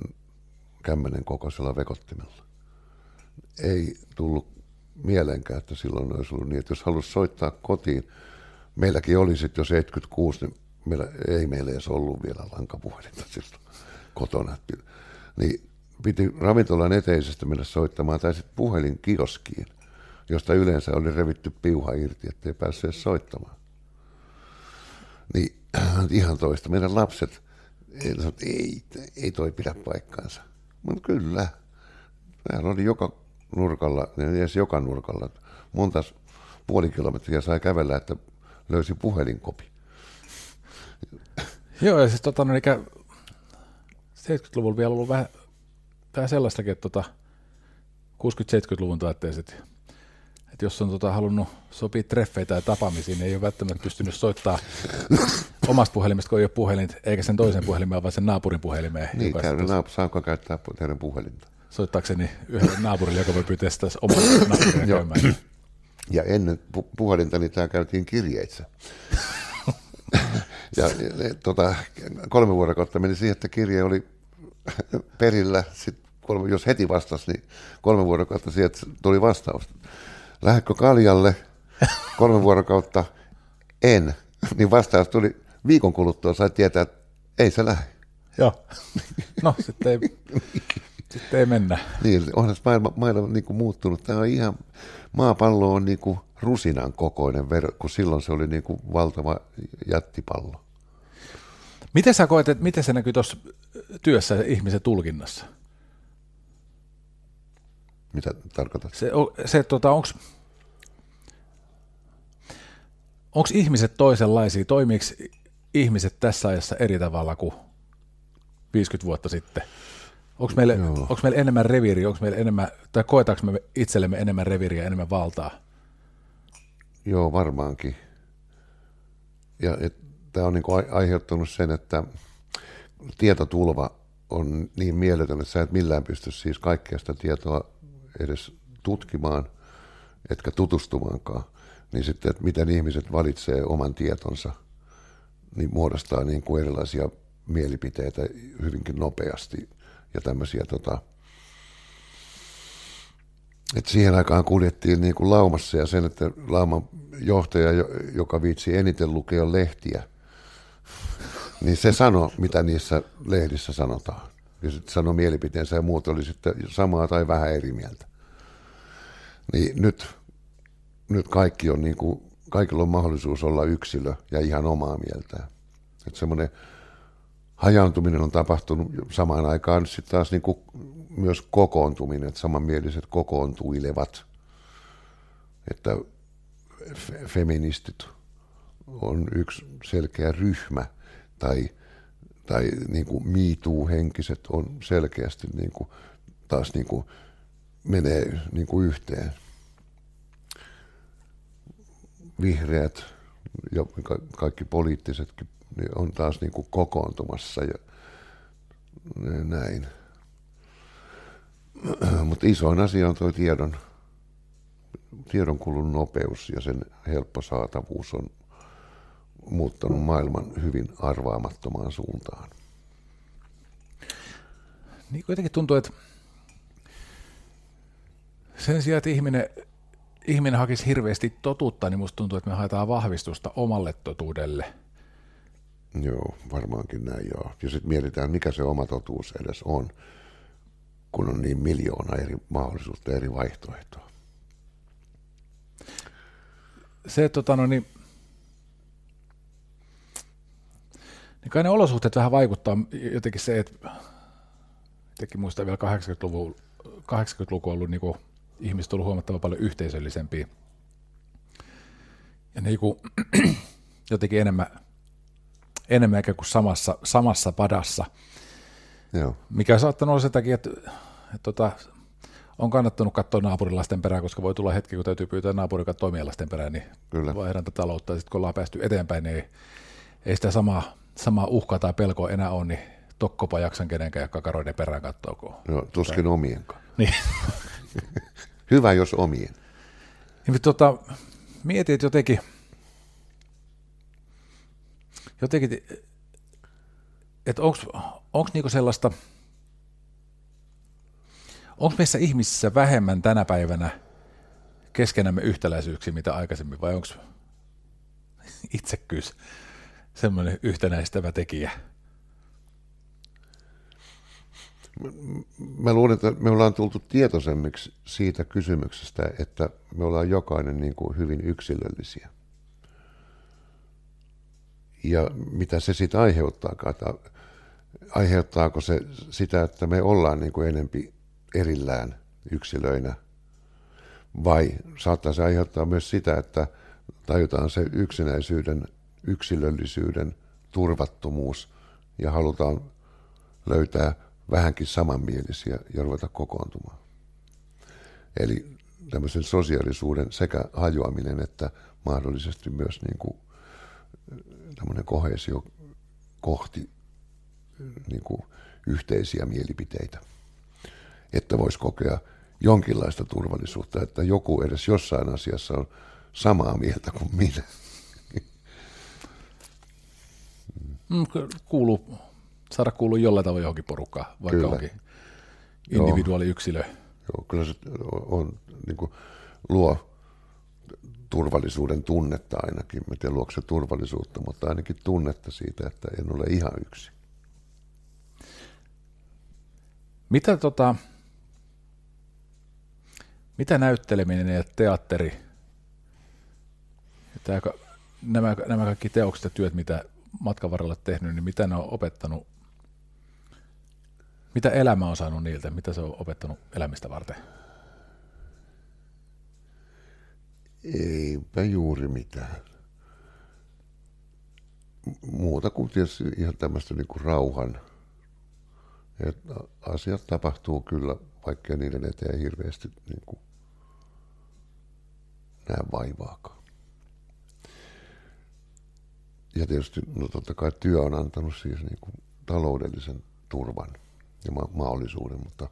kämmenen kokoisella vekottimella. Ei tullut mielenkään, että silloin olisi ollut niin, että jos halusi soittaa kotiin, meilläkin oli sitten jo 76, niin meillä, ei meillä edes ollut vielä lankapuhelinta silloin kotona. Niin piti ravintolan eteisestä mennä soittamaan tai sitten puhelin kioskiin, josta yleensä oli revitty piuha irti, ettei päässyt edes soittamaan. Niin ihan toista. Meidän lapset, ei, ei toi pidä paikkaansa. Mutta kyllä, täällä oli joka nurkalla, ei edes joka nurkalla, monta puoli kilometriä sai kävellä, että löysi puhelinkopi. Joo, ja siis tota, no, 70-luvulla vielä ollut vähän, vähän sellaistakin, että tota, 60-70-luvun taitteet, että jos on tota, halunnut sopia treffeitä ja tapaamisiin, niin ei ole välttämättä pystynyt soittaa omasta puhelimesta, kun ei ole puhelin, eikä sen toisen puhelimeen, vaan sen naapurin puhelimeen. Niin, käydä naap- saanko käyttää teidän puhelinta? Soittaakseni yhdelle naapurille, joka voi pyytää sitä omaa naapuria käymään. Ja ennen pu- puhelinta niin tämä käytiin kirjeissä. ja tota, kolme vuorokautta meni siihen, että kirje oli perillä. Sit kolme, jos heti vastasi, niin kolme vuorokautta siihen, että tuli vastaus. Lähdekö kaljalle? Kolme vuorokautta en. Niin vastaus tuli viikon kuluttua, sai tietää, että ei se lähde. Joo. No, sitten ei, sitten ei mennä. Niin, onhan maailma, maailma niin kuin muuttunut. Tämä on ihan, maapallo on niin kuin rusinan kokoinen, kun silloin se oli niin kuin valtava jättipallo. Miten sä koet, että miten se näkyy tuossa työssä ihmisen tulkinnassa? Mitä tarkoitat? Se, se tota, onko onko ihmiset toisenlaisia? Toimiiko ihmiset tässä ajassa eri tavalla kuin 50 vuotta sitten? Onko meillä, onko meillä enemmän reviiriä, onko meillä enemmän, tai koetaanko me itsellemme enemmän reviiriä, enemmän valtaa? Joo, varmaankin. Ja tämä on niinku aiheuttanut sen, että tietotulva on niin mieletön, että sä et millään pysty siis kaikkea sitä tietoa edes tutkimaan, etkä tutustumaankaan. Niin sitten, että miten ihmiset valitsee oman tietonsa, niin muodostaa niin kuin erilaisia mielipiteitä hyvinkin nopeasti ja tämmöisiä tota, että siihen aikaan kuljettiin niin kuin laumassa ja sen, että lauman johtaja, joka viitsi eniten lukea lehtiä, niin se sanoi, mitä niissä lehdissä sanotaan. Ja sitten sanoi mielipiteensä ja muut oli sitten samaa tai vähän eri mieltä. Niin nyt, nyt kaikki on niin kuin, kaikilla on mahdollisuus olla yksilö ja ihan omaa mieltään. Että semmoinen hajaantuminen on tapahtunut samaan aikaan sitten taas niin kuin myös kokoontuminen, että samanmieliset kokoontuilevat, että feministit on yksi selkeä ryhmä tai, tai niin kuin miituu-henkiset on selkeästi niin kuin, taas niin kuin menee niin kuin yhteen. Vihreät ja kaikki poliittisetkin niin on taas niin kuin kokoontumassa ja näin. Mutta isoin asia on tuo tiedon, tiedonkulun nopeus ja sen helppo saatavuus on muuttanut maailman hyvin arvaamattomaan suuntaan. Niin kuitenkin tuntuu, että sen sijaan, että ihminen, ihminen hakisi hirveästi totuutta, niin musta tuntuu, että me haetaan vahvistusta omalle totuudelle. Joo, varmaankin näin joo. Ja sitten mietitään, mikä se oma totuus edes on kun on niin miljoona eri mahdollisuutta, eri vaihtoehtoa. Se, tota, no niin, niin kai ne olosuhteet vähän vaikuttaa jotenkin se, että jotenkin muistan vielä 80-luvun 80-luku ollut niin kuin, ihmiset ollut huomattavan paljon yhteisöllisempiä. Ja niin kuin, jotenkin enemmän, enemmän kuin samassa, samassa padassa. Joo. Mikä on saattanut olla sen takia, että, että, tota, on kannattanut katsoa naapurilasten perään, koska voi tulla hetki, kun täytyy pyytää naapurin katsoa perään, niin Kyllä. vaihdantaa taloutta. Ja sitten kun ollaan päästy eteenpäin, niin ei, ei sitä samaa, samaa uhkaa tai pelkoa enää ole, niin tokkopa jaksan kenenkään ja kakaroiden perään katsoa. Kun... No, tuskin omienkaan. Niin. Hyvä, jos omien. Niin, tota, mietin, että jotenkin, jotenkin että onko niinku sellaista, onko meissä ihmisissä vähemmän tänä päivänä keskenämme yhtäläisyyksiä mitä aikaisemmin, vai onko itsekkyys semmoinen yhtenäistävä tekijä? Mä luulen, että me ollaan tultu tietoisemmiksi siitä kysymyksestä, että me ollaan jokainen niin kuin hyvin yksilöllisiä. Ja mitä se sitten aiheuttaakaan, että aiheuttaako se sitä, että me ollaan niin kuin enempi erillään yksilöinä, vai saattaa se aiheuttaa myös sitä, että tajutaan se yksinäisyyden, yksilöllisyyden turvattomuus ja halutaan löytää vähänkin samanmielisiä ja ruveta kokoontumaan. Eli tämmöisen sosiaalisuuden sekä hajoaminen että mahdollisesti myös niin kuin tämmöinen kohesio kohti niin kuin yhteisiä mielipiteitä. Että voisi kokea jonkinlaista turvallisuutta, että joku edes jossain asiassa on samaa mieltä kuin minä. Mm, kuuluu saada kuulua jollain tavalla johonkin porukkaan, vaikka kyllä. onkin individuaali Joo. yksilö. Joo, kyllä se on, niin kuin, luo turvallisuuden tunnetta ainakin. Mä tiedän, luokse turvallisuutta, mutta ainakin tunnetta siitä, että en ole ihan yksi. Mitä, tota, mitä näytteleminen ja teatteri, tämä, nämä, nämä kaikki teokset ja työt, mitä matkan varrella tehnyt, niin mitä ne on opettanut mitä elämä on saanut niiltä? Mitä se on opettanut elämistä varten? Eipä juuri mitään. Muuta kuin tietysti ihan tämmöistä niin kuin rauhan. Että asiat tapahtuu kyllä, vaikka niiden eteen hirveästi niin kuin näe vaivaakaan. Ja tietysti, no totta kai työ on antanut siis niin kuin taloudellisen turvan ja ma- mahdollisuuden, mutta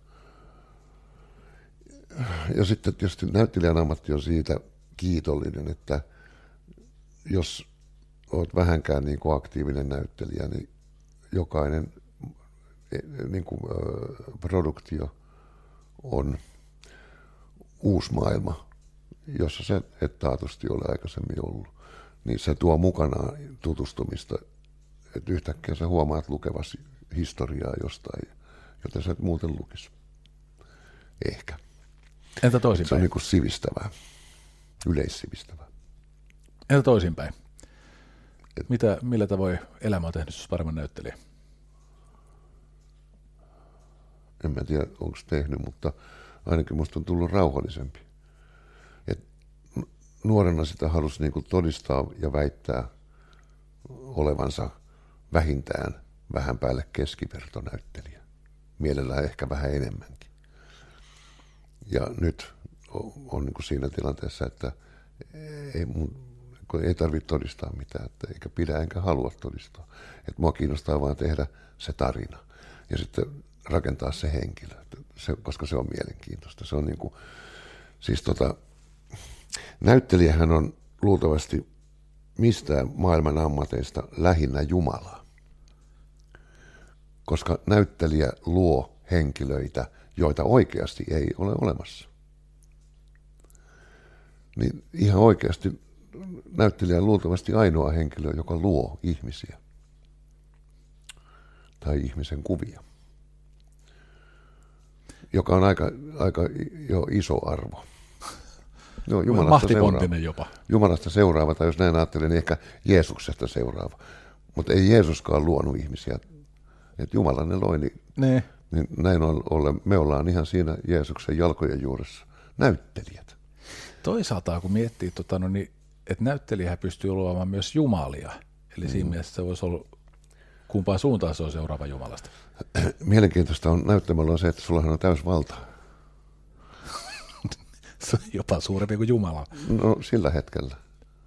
ja sitten tietysti näyttelijän ammatti on siitä kiitollinen, että jos olet vähänkään niin kuin aktiivinen näyttelijä, niin jokainen niin kuin, produktio on uusi maailma, jossa se et taatusti ole aikaisemmin ollut. Niin se tuo mukanaan tutustumista, että yhtäkkiä sä huomaat lukevasi historiaa jostain jota sä et muuten lukisi. Ehkä. Entä toisinpäin? Se on niin kuin sivistävää, yleissivistävää. Entä toisinpäin? Et, Mitä, millä tavoin elämä on tehnyt sinusta paremman näyttelijä? En mä tiedä, onko tehnyt, mutta ainakin musta on tullut rauhallisempi. Et nuorena sitä halusi niin todistaa ja väittää olevansa vähintään vähän päälle keskivertonäyttelijä mielellään ehkä vähän enemmänkin. Ja nyt on niin kuin siinä tilanteessa, että ei, mun, ei tarvitse todistaa mitään, että eikä pidä enkä halua todistaa. Että mua kiinnostaa vaan tehdä se tarina ja sitten rakentaa se henkilö, se, koska se on mielenkiintoista. Se on niin kuin, siis tota, näyttelijähän on luultavasti mistään maailman ammateista lähinnä Jumalaa koska näyttelijä luo henkilöitä, joita oikeasti ei ole olemassa. Niin ihan oikeasti näyttelijä on luultavasti ainoa henkilö, joka luo ihmisiä tai ihmisen kuvia. joka on aika, aika jo iso arvo. Joo, Jumalasta Mahtipontinen seuraava. jopa. Jumalasta seuraava, tai jos näin ajattelen, niin ehkä Jeesuksesta seuraava. Mutta ei Jeesuskaan luonut ihmisiä. Että Jumala ne loi, niin, ne. niin näin ollen me ollaan ihan siinä Jeesuksen jalkojen juuressa. Näyttelijät. Toisaalta kun miettii, tota, no niin, että näyttelijä pystyy luomaan myös jumalia. Eli mm. siinä mielessä se voisi olla kumpaan suuntaan se on seuraava Jumalasta. Mielenkiintoista on näyttämällä on se, että sulla on täys valta. se on jopa suurempi kuin Jumala. No sillä hetkellä.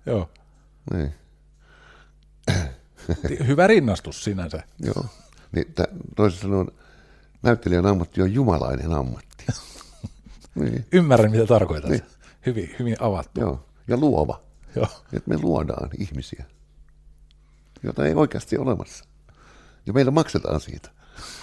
Joo. Niin. Hyvä rinnastus sinänsä. Joo. Niin, toisin sanoen näyttelijän ammatti on jumalainen ammatti. niin. Ymmärrän, mitä tarkoitat. Niin. Hyvin, hyvin avattu. Joo. Ja luova. Joo. Että me luodaan ihmisiä, jota ei oikeasti ole olemassa. Ja meillä maksetaan siitä.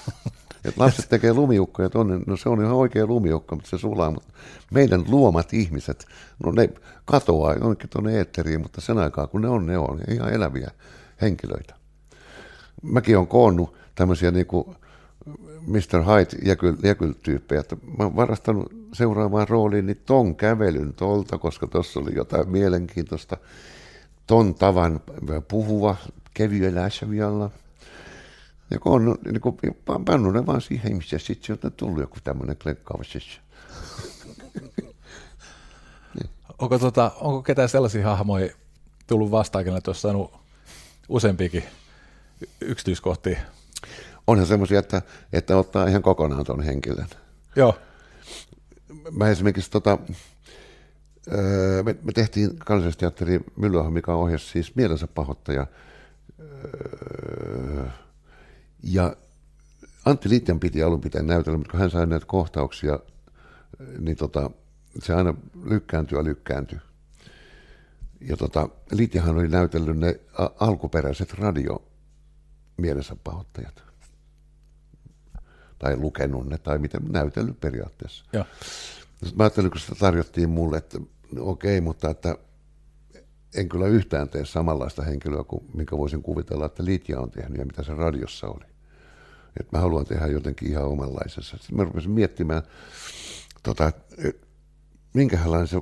Et lapset tekee lumiukkoja tonne, no se on ihan oikea lumiukko, mutta se sulaa. Mutta meidän luomat ihmiset, no ne katoaa jonnekin tuonne eetteriin, mutta sen aikaa kun ne on, ne on ihan eläviä henkilöitä. Mäkin olen koonnut tämmöisiä niin kuin Mr. Hyde-jäkyl, että mä oon varastanut seuraavaan rooliin niin ton kävelyn tolta, koska tuossa oli jotain mielenkiintoista. Ton tavan puhuva kevyellä ässävialla. Ja kun on niin kuin, pannut ne vaan siihen ihmisiä, sitten on tullut joku tämmöinen klenkkaava niin. onko, tota, onko ketään sellaisia hahmoja tullut vastaakin, että olisi saanut useampiakin yksityiskohtia? Onhan semmoisia, että, että ottaa ihan kokonaan tuon henkilön. Joo. Mä esimerkiksi tota, öö, me, me tehtiin kansallisteatteri Myllyahon, mikä ohjasi siis mielensä pahoittaja. Öö, ja Antti Liitjan piti alun pitäen näytellä, mutta kun hän sai näitä kohtauksia, niin tota, se aina lykkääntyy ja lykkääntyy. Ja tota, Liitjahan oli näytellyt ne alkuperäiset radio mielensä pahoittajat. Tai lukenut ne, tai miten näytellyt periaatteessa. Ja. Sitten mä ajattelin, kun sitä tarjottiin mulle, että no okei, mutta että en kyllä yhtään tee samanlaista henkilöä kuin minkä voisin kuvitella, että Litja on tehnyt ja mitä se radiossa oli. Että mä haluan tehdä jotenkin ihan omanlaisessa. Sitten mä rupesin miettimään, tota, minkälainen se,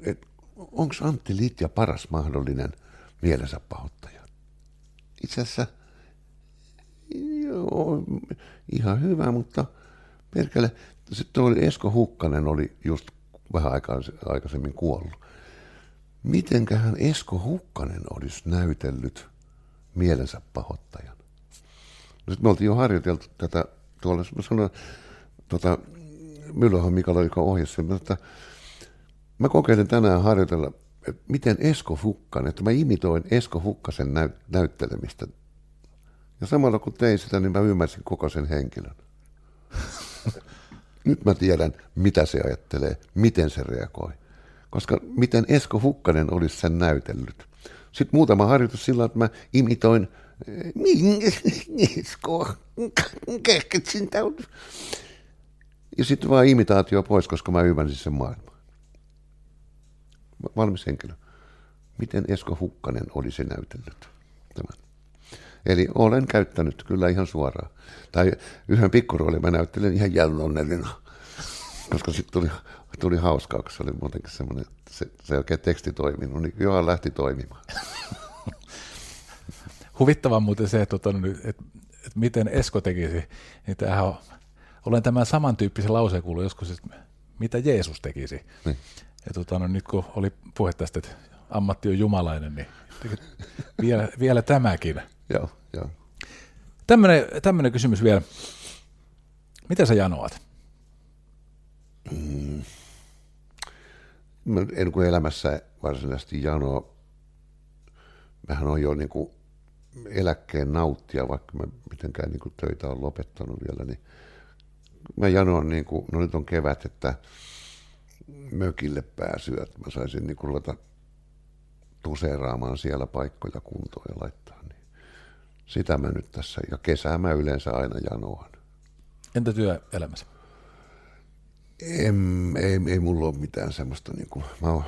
että onko Antti Litja paras mahdollinen mielensä pahoittaja? Itse asiassa joo, ihan hyvä, mutta perkele, sitten oli Esko Hukkanen oli just vähän aikaisemmin kuollut mitenköhän Esko Hukkanen olisi näytellyt mielensä pahoittajan. No sitten me oltiin jo harjoiteltu tätä tuolla, mä sanoin, tota, Myllyhan Mikael, joka ohjasi että mä kokeilen tänään harjoitella, että miten Esko Hukkanen, että mä imitoin Esko Hukkasen näyt- näyttelemistä. Ja samalla kun tein sitä, niin mä ymmärsin koko sen henkilön. Nyt mä tiedän, mitä se ajattelee, miten se reagoi koska miten Esko Hukkanen olisi sen näytellyt. Sitten muutama harjoitus sillä, että mä imitoin Esko, ja sitten vaan imitaatio pois, koska mä ymmärsin sen maailman. Valmis henkilö. Miten Esko Hukkanen olisi näytellyt tämän? Eli olen käyttänyt kyllä ihan suoraan. Tai yhden pikkuroolin mä näyttelen ihan jännonnellina, koska sitten tuli tuli hauskaa, kun se oli muutenkin semmoinen, se, se oikein teksti toiminut, niin Johan lähti toimimaan. Huvittava muuten se, että, että, että, että miten Esko tekisi, niin tämähän on, olen tämän samantyyppisen lauseen kuullut joskus, että mitä Jeesus tekisi. Niin. Ja tota, no, nyt kun oli puhe tästä, että ammatti on jumalainen, niin vielä, vielä tämäkin. Joo, joo. Tämmöinen, tämmöinen kysymys vielä. Mitä sä janoat? Mm en kuin elämässä varsinaisesti janoa. Mähän on jo niin kuin eläkkeen nauttia, vaikka mä mitenkään niin kuin töitä on lopettanut vielä, niin mä janoan, niin kuin, no nyt on kevät, että mökille pääsyä, että mä saisin niin kuin ruveta tuseeraamaan siellä paikkoja kuntoon ja laittaa. Niin sitä mä nyt tässä, ja kesää mä yleensä aina janoan. Entä työelämässä? Ei, ei, ei mulla ole mitään semmoista, niin kuin, mä, oon,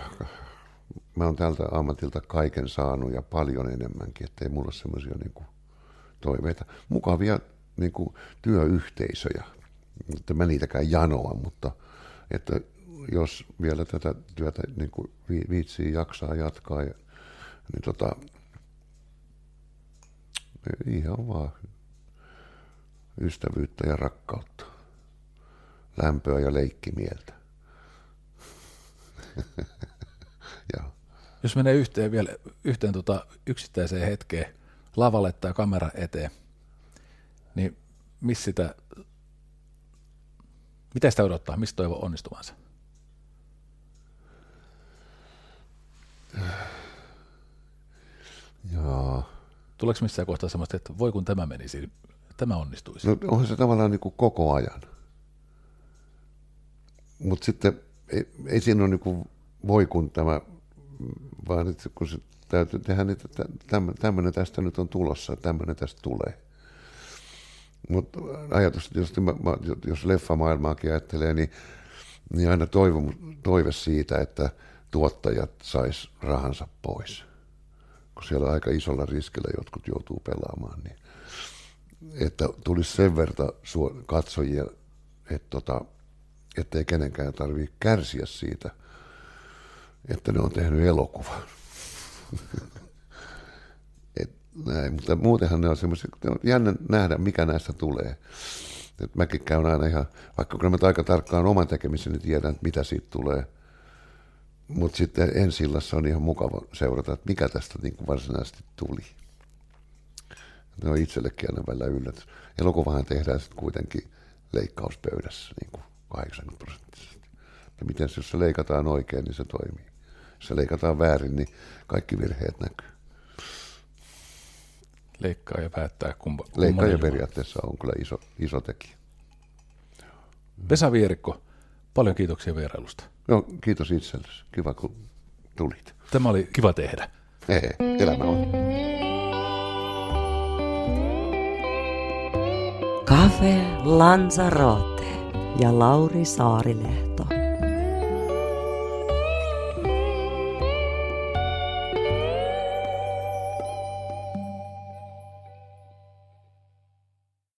mä oon tältä ammatilta kaiken saanut ja paljon enemmänkin, että ei mulla ole semmoisia niin kuin, toiveita. Mukavia niin kuin, työyhteisöjä, että mä niitäkään janoa, mutta että jos vielä tätä työtä niin kuin viitsii jaksaa jatkaa, ja, niin tota, ihan vaan ystävyyttä ja rakkautta, lämpöä ja leikkimieltä. ja. Jos menee yhteen vielä yhteen tota yksittäiseen hetkeen, lavalle tai kamera eteen, niin missä sitä, mitä sitä odottaa, mistä toivoo onnistuvansa? Jaa. Tuleeko missään kohtaa sellaista, että voi kun tämä menisi, tämä onnistuisi? No onhan se tavallaan niin kuin koko ajan. Mutta sitten ei, ei siinä ole niin kuin voi kun tämä, vaan että kun se täytyy tehdä niitä, tämmöinen tästä nyt on tulossa, tämmöinen tästä tulee. Mutta ajatus, jos, jos leffamaailmaakin ajattelee, niin, niin aina toivo, toive siitä, että tuottajat sais rahansa pois. Kun siellä aika isolla riskillä jotkut joutuu pelaamaan, niin että tulisi sen verta katsojia, että tota, ettei kenenkään tarvitse kärsiä siitä, että ne on tehnyt elokuvan. Et näin, mutta muutenhan ne on semmoisia, on jännä nähdä, mikä näistä tulee. Et mäkin käyn aina ihan, vaikka kun mä aika tarkkaan oman tekemiseni tiedän, että mitä siitä tulee. Mutta sitten ensillassa on ihan mukava seurata, että mikä tästä niin kuin varsinaisesti tuli. Ne on itsellekin aina välillä yllätys. Elokuvahan tehdään sitten kuitenkin leikkauspöydässä niin kuin 80 prosenttisesti. Ja miten se, jos se leikataan oikein, niin se toimii. Jos se leikataan väärin, niin kaikki virheet näkyy. Leikkaa ja päättää kumpa. Leikkaa ja periaatteessa on kyllä iso, iso tekijä. Vesa Vierikko, paljon kiitoksia vierailusta. No, kiitos itsellesi. Kiva, kun tulit. Tämä oli kiva tehdä. Ei, elämä on. Cafe Lanzarote ja Lauri Saarilehto.